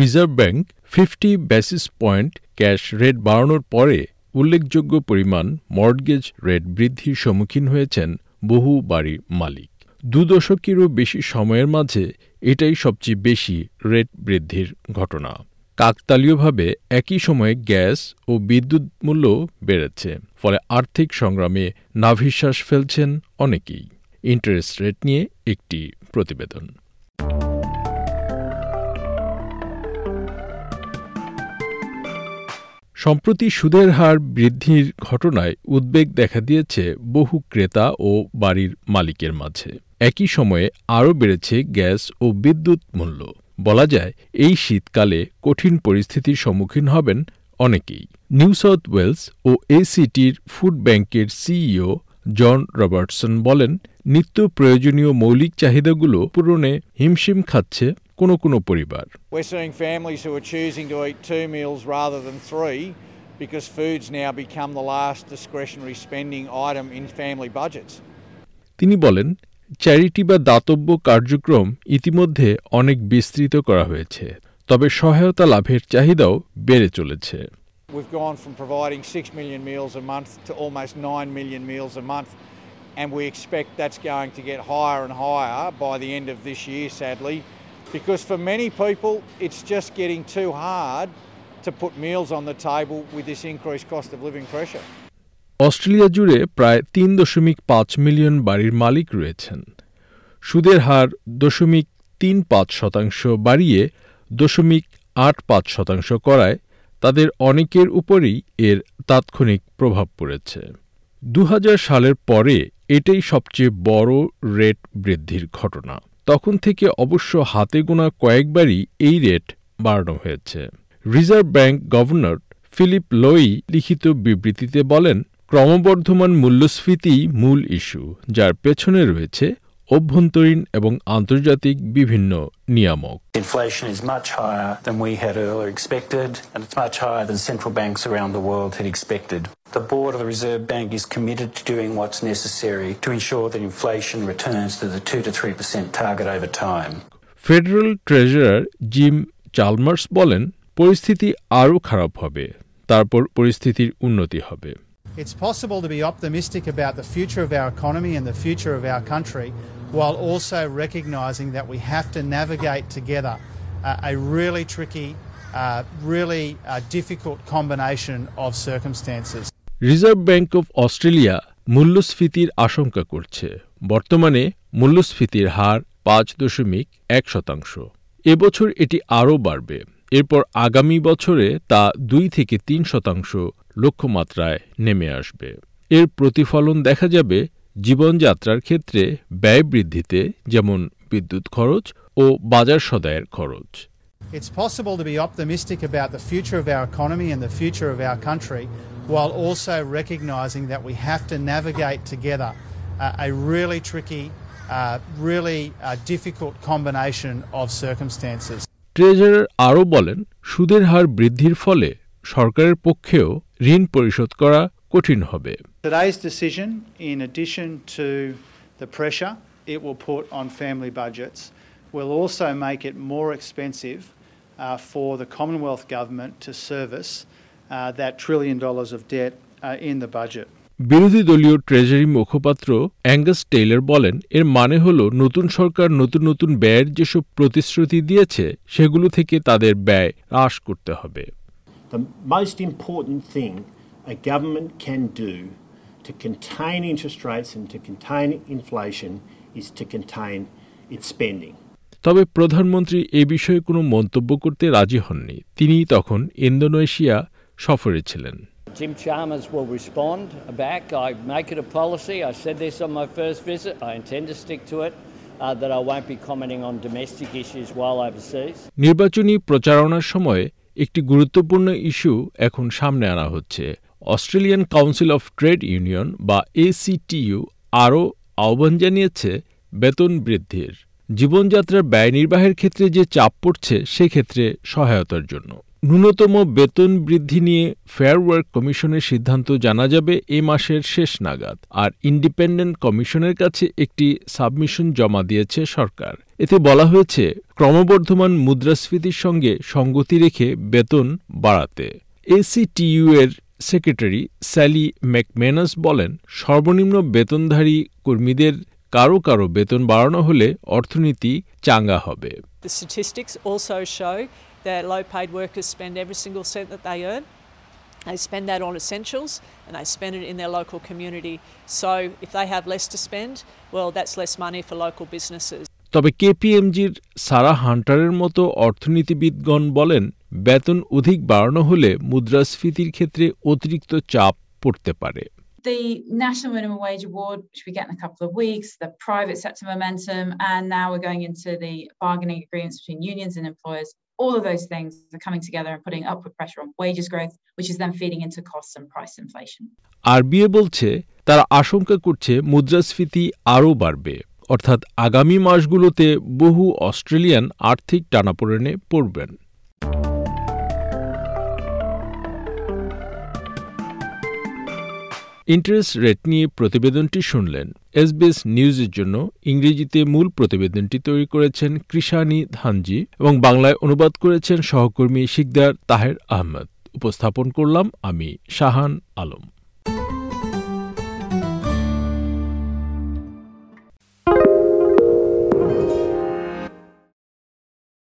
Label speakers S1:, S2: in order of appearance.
S1: Reserve bank fifty basis point cash rate বাড়ানোর পরে উল্লেখযোগ্য পরিমাণ মর্টগেজ রেট বৃদ্ধির সম্মুখীন হয়েছেন বহু বাড়ির মালিক। দু দশকেরও বেশি সময়ের মাঝে এটাই সবচেয়ে বেশি রেট বৃদ্ধির ঘটনা। কাকতালীয়ভাবে একই সময়ে গ্যাস ও বিদ্যুৎ মূল্য বেড়েছে, ফলে আর্থিক সংগ্রামে নাভিশ্বাস ফেলছেন অনেকেই। ইন্টারেস্ট রেট নিয়ে একটি প্রতিবেদন। সম্প্রতি সুদের হার বৃদ্ধির ঘটনায় উদ্বেগ দেখা দিয়েছে বহু ক্রেতা ও বাড়ির মালিকের মাঝে। একই সময়ে আরও বেড়েছে গ্যাস ও বিদ্যুৎ মূল্য। বলা যায়, এই শীতকালে কঠিন পরিস্থিতির সম্মুখীন হবেন অনেকেই। নিউ সাউথ ওয়েলস ও এসিটির ফুড ব্যাংকের সিইও জন রবার্টসন বলেন, নিত্য প্রয়োজনীয় মৌলিক চাহিদাগুলো পূরণে হিমশিম খাচ্ছে কোনো কোনো পরিবার
S2: We're seeing families who are choosing to two meals rather than three because food's now become the last discretionary spending item in family budgets.
S1: তিনি বলেন চ্যারিটি বা দাতব্য কার্যক্রম ইতিমধ্যে অনেক বিস্তৃত করা হয়েছে তবে সহায়তা লাভের চাহিদাও বেড়ে চলেছে
S2: We've gone from providing 6 million meals a month to almost 9 million meals a month, and we expect that's going to get higher and higher by the end of this year, sadly, because for many people, it's just getting too hard to put meals on the table with this increased cost of living pressure.
S1: Australia জুড়ে প্রায় তিন দশমিক পাঁচ million বাড়ির মালিক রয়েছেন। সুদের হার দশমিক তিন পাঁচ শতাংশ বাড়িয়ে দশমিক আট পাঁচ শতাংশ করায় তাদের অনেকের উপরই এর তাৎক্ষণিক প্রভাব পড়েছে। দু হাজার সালের পরে এটাই সবচেয়ে বড় রেট বৃদ্ধির ঘটনা। তখন থেকে অবশ্য হাতে গোনা কয়েকবারই এই রেট বাড়ানো হয়েছে। Reserve bank governor Philip Lowe লিখিত বিবৃতিতে বলেন, ক্রমবর্ধমান মূল্যস্ফীতি মূল ইস্যু, যার পেছনে রয়েছে অভ্যন্তরীণ এবং আন্তর্জাতিক বিভিন্ন নিয়ামক
S3: Inflation is much higher than we had earlier expected, and it's much higher than central banks around the world had expected. The board of the Reserve Bank is committed to doing what's necessary to ensure that inflation returns to the 2 to 3% target over time.
S1: Federal treasurer Jim Chalmers বলেন পরিস্থিতি আরও খারাপ হবে তারপর পরিস্থিতির উন্নতি হবে
S4: It's possible to be optimistic about the future of our economy and the future of our country while also recognising that we have to navigate together uh, a really tricky, uh, really uh, difficult combination of circumstances.
S1: Reserve bank of Australia মূল্যস্ফীতির আশঙ্কা করছে বর্তমানে মূল্যস্ফীতির হার পাঁচ দশমিক এক শতাংশ এবছর এটি আরও বাড়বে এরপর আগামী বছরে তা দুই থেকে তিন শতাংশ লক্ষ্যমাত্রায় নেমে আসবে এর প্রতিফলন দেখা যাবে জীবনযাত্রার ক্ষেত্রে ব্যয় বৃদ্ধিতে যেমন বিদ্যুৎ খরচ ও বাজার সদায়ের খরচ
S4: It's possible to be optimistic about the future of our economy and the future of our country while also recognizing that we have to navigate together uh, a really tricky, uh, really uh, difficult combination of circumstances.
S1: Treasurer আরও বলেন সুদের হার বৃদ্ধির ফলে সরকারের পক্ষেও ঋণ পরিশোধ করা কঠিন হবে
S4: Today's decision, in addition to the pressure it will put on family budgets, will also make it more expensive uh, for the Commonwealth Government to service uh, that trillion dollars of debt uh, in the budget.
S1: বিরোধী দলীয় treasury মুখপাত্র Angus Taylor বলেন এর মানে হল নতুন সরকার নতুন নতুন ব্যয়ের যেসব প্রতিশ্রুতি দিয়েছে সেগুলো থেকে তাদের ব্যয় হ্রাস করতে হবে।
S5: The most important thing a government can do to contain interest rates and to contain inflation is to contain its spending.
S1: তবে প্রধানমন্ত্রী এ বিষয়ে কোনো মন্তব্য করতে রাজি হননি। তিনি তখন ইন্দোনেশিয়া সফরে ছিলেন।
S6: Jim Chalmers will respond back. I make it a policy. I said this on my first visit. I intend to stick to it. Uh, that I won't be commenting on domestic issues while overseas.
S1: নির্বাচনী প্রচারণার সময় একটি গুরুত্বপূর্ণ issue এখন সামনে আনা হচ্ছে Australian council of trade union বা এসিটিইউ আরও আহ্বান জানিয়েছে বেতন বৃদ্ধির জীবনযাত্রার ব্যয় নির্বাহের ক্ষেত্রে যে চাপ পড়ছে সেক্ষেত্রে সহায়তার জন্য ন্যূনতম বেতন বৃদ্ধি নিয়ে ফেয়ার ওয়ার্ক কমিশনের সিদ্ধান্ত জানা যাবে এ মাসের শেষ নাগাদ। আর ইন্ডিপেন্ডেন্ট কমিশনের কাছে একটি সাবমিশন জমা দিয়েছে সরকার। এতে বলা হয়েছে, ক্রমবর্ধমান মুদ্রাস্ফীতির সঙ্গে সঙ্গতি রেখে বেতন বাড়াতে। এসিটিইউ এর সেক্রেটারি স্যালি ম্যাকমেনাস বলেন, সর্বনিম্ন বেতনধারী কর্মীদের কারও কারও বেতন বাড়ানো হলে অর্থনীতি চাঙ্গা হবে
S7: The statistics also show that low paid workers spend every single cent that they earn. They spend that on essentials and they spend it in their local community. So if they have less to spend, well, that's less money for local businesses.
S1: তবে কেপিএমজির সারা হান্টারের মতো অর্থনীতিবিদগণ বলেন বেতন অধিক বাড়ানো হলে মুদ্রাস্ফীতির ক্ষেত্রে অতিরিক্ত চাপ পড়তে পারে
S8: the national minimum wage award, which we get in a couple of weeks, the private sector momentum, and now we're going into the bargaining agreements between unions and employers. All of those things are coming together and putting upward pressure on wages growth, which is then feeding into costs and price inflation.
S1: RBA বলছে তারা আশঙ্কা করছে মুদ্রাস্ফীতি আরও বাড়বে অর্থাৎ আগামী মাসগুলোতে বহু অস্ট্রেলিয়ান আর্থিক টানাপোড়েনে পড়বেন ইন্টারেস্ট রেট নিয়ে প্রতিবেদনটি শুনলেন এসবিএস নিউজের জন্য ইংরেজিতে মূল প্রতিবেদনটি তৈরি করেছেন কৃষানি ধানজি এবং বাংলায় অনুবাদ করেছেন সহকর্মী শিকদার তাহের আহমেদ। উপস্থাপন করলাম আমি শাহান আলম।